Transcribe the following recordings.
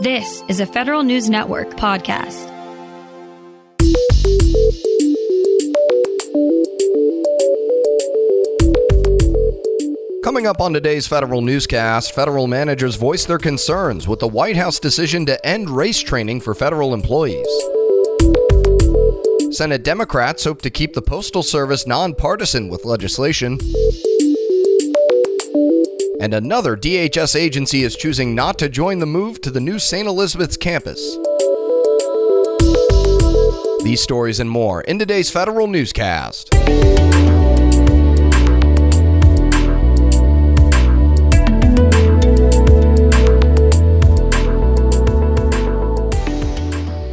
This is a Federal News Network podcast. Coming up on today's federal newscast, federal managers voice their concerns with the White House decision to end race training for federal employees. Senate Democrats hope to keep the Postal Service nonpartisan with legislation. And another DHS agency is choosing not to join the move to the new St. Elizabeth's campus. These stories and more in today's federal newscast.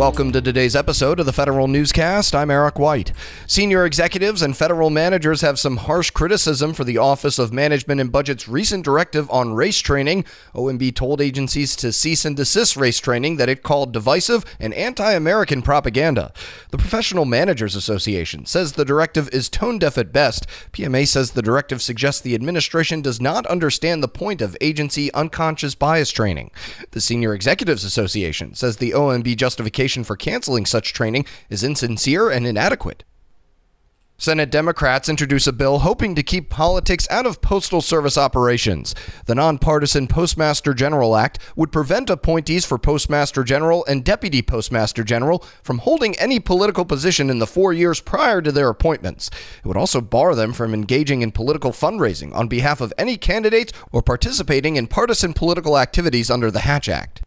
Welcome to today's episode of the Federal Newscast. I'm Eric White. Senior executives and federal managers have some harsh criticism for the Office of Management and Budget's recent directive on race training. OMB told agencies to cease and desist race training that it called divisive and anti American propaganda. The Professional Managers Association says the directive is tone deaf at best. PMA says the directive suggests the administration does not understand the point of agency unconscious bias training. The Senior Executives Association says the OMB justification for canceling such training is insincere and inadequate. Senate Democrats introduce a bill hoping to keep politics out of Postal Service operations. The Nonpartisan Postmaster General Act would prevent appointees for Postmaster General and Deputy Postmaster General from holding any political position in the four years prior to their appointments. It would also bar them from engaging in political fundraising on behalf of any candidates or participating in partisan political activities under the Hatch Act.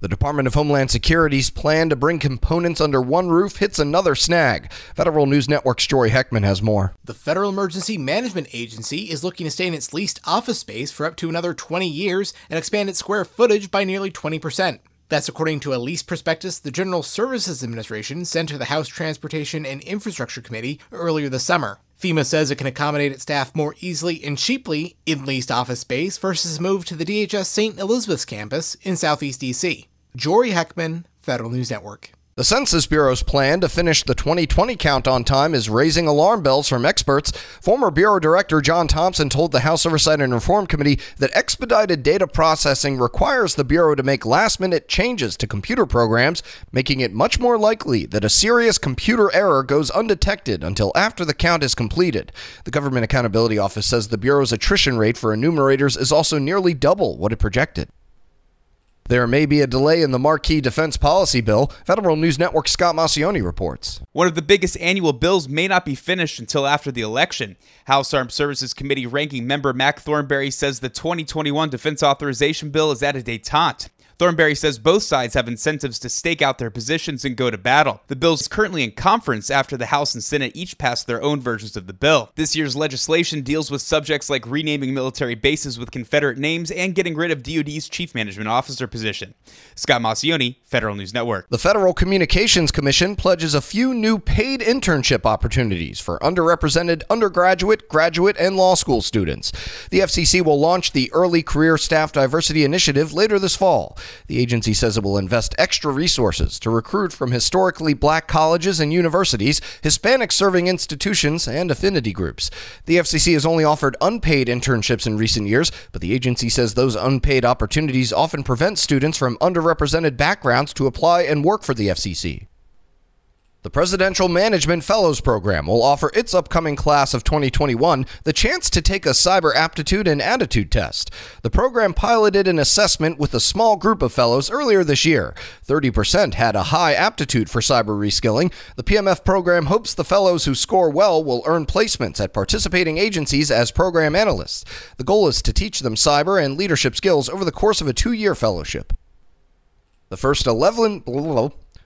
The Department of Homeland Security's plan to bring components under one roof hits another snag. Federal News Network's Jory Heckman has more. The Federal Emergency Management Agency is looking to stay in its leased office space for up to another 20 years and expand its square footage by nearly 20%. That's according to a lease prospectus the General Services Administration sent to the House Transportation and Infrastructure Committee earlier this summer. FEMA says it can accommodate its staff more easily and cheaply in leased office space versus move to the DHS St. Elizabeth's campus in Southeast DC. Jory Heckman, Federal News Network. The Census Bureau's plan to finish the 2020 count on time is raising alarm bells from experts. Former Bureau Director John Thompson told the House Oversight and Reform Committee that expedited data processing requires the Bureau to make last minute changes to computer programs, making it much more likely that a serious computer error goes undetected until after the count is completed. The Government Accountability Office says the Bureau's attrition rate for enumerators is also nearly double what it projected. There may be a delay in the marquee defense policy bill. Federal News Network Scott Maucione reports. One of the biggest annual bills may not be finished until after the election. House Armed Services Committee ranking member Mac Thornberry says the 2021 defense authorization bill is at a detente. Thornberry says both sides have incentives to stake out their positions and go to battle. The bill is currently in conference after the House and Senate each passed their own versions of the bill. This year's legislation deals with subjects like renaming military bases with Confederate names and getting rid of DoD's chief management officer position. Scott Maucione, Federal News Network. The Federal Communications Commission pledges a few new paid internship opportunities for underrepresented undergraduate, graduate, and law school students. The FCC will launch the Early Career Staff Diversity Initiative later this fall. The agency says it will invest extra resources to recruit from historically black colleges and universities, Hispanic serving institutions, and affinity groups. The FCC has only offered unpaid internships in recent years, but the agency says those unpaid opportunities often prevent students from underrepresented backgrounds to apply and work for the FCC. The Presidential Management Fellows Program will offer its upcoming class of 2021 the chance to take a cyber aptitude and attitude test. The program piloted an assessment with a small group of fellows earlier this year. 30% had a high aptitude for cyber reskilling. The PMF program hopes the fellows who score well will earn placements at participating agencies as program analysts. The goal is to teach them cyber and leadership skills over the course of a two year fellowship. The first 11.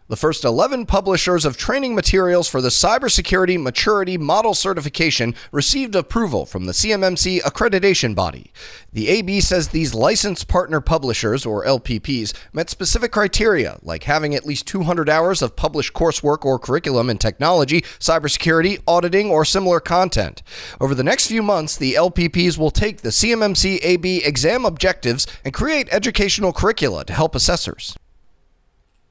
The first 11 publishers of training materials for the Cybersecurity Maturity Model Certification received approval from the CMMC accreditation body. The AB says these licensed partner publishers, or LPPs, met specific criteria, like having at least 200 hours of published coursework or curriculum in technology, cybersecurity, auditing, or similar content. Over the next few months, the LPPs will take the CMMC AB exam objectives and create educational curricula to help assessors.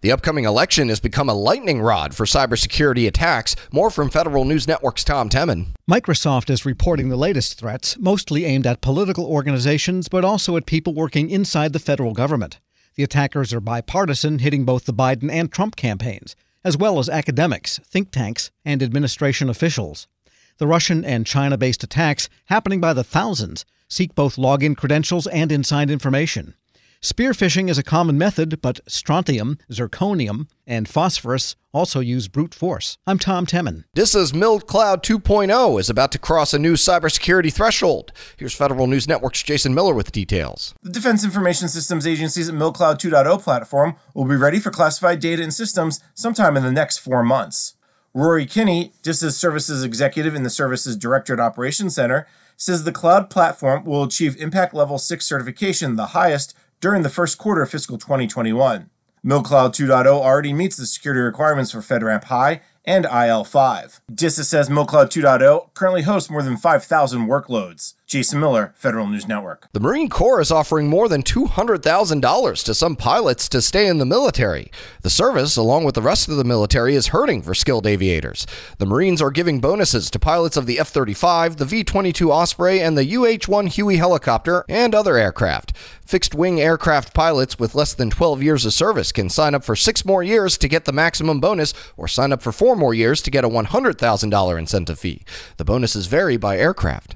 The upcoming election has become a lightning rod for cybersecurity attacks. More from Federal News Network's Tom Temin. Microsoft is reporting the latest threats, mostly aimed at political organizations, but also at people working inside the federal government. The attackers are bipartisan, hitting both the Biden and Trump campaigns, as well as academics, think tanks, and administration officials. The Russian and China based attacks, happening by the thousands, seek both login credentials and inside information. Spear phishing is a common method, but strontium, zirconium, and phosphorus also use brute force. I'm Tom Temin. DISA's milCloud 2.0 is about to cross a new cybersecurity threshold. Here's Federal News Network's Jason Miller with details. The Defense Information Systems Agency's milCloud 2.0 platform will be ready for classified data and systems sometime in the next four months. Rory Kinney, DISA's services executive in the Services Directorate Operations Center, says the cloud platform will achieve Impact Level 6 certification, the highest during the first quarter of fiscal 2021. milCloud 2.0 already meets the security requirements for FedRAMP High and IL5. DISA says milCloud 2.0 currently hosts more than 5,000 workloads. Jason Miller, Federal News Network. The Marine Corps is offering more than $200,000 to some pilots to stay in the military. The service, along with the rest of the military, is hurting for skilled aviators. The Marines are giving bonuses to pilots of the F 35, the V 22 Osprey, and the UH 1 Huey helicopter, and other aircraft. Fixed wing aircraft pilots with less than 12 years of service can sign up for six more years to get the maximum bonus, or sign up for four more years to get a $100,000 incentive fee. The bonuses vary by aircraft.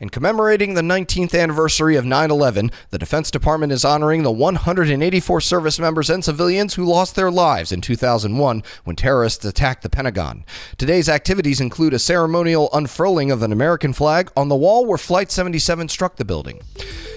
In commemorating the 19th anniversary of 9 11, the Defense Department is honoring the 184 service members and civilians who lost their lives in 2001 when terrorists attacked the Pentagon. Today's activities include a ceremonial unfurling of an American flag on the wall where Flight 77 struck the building.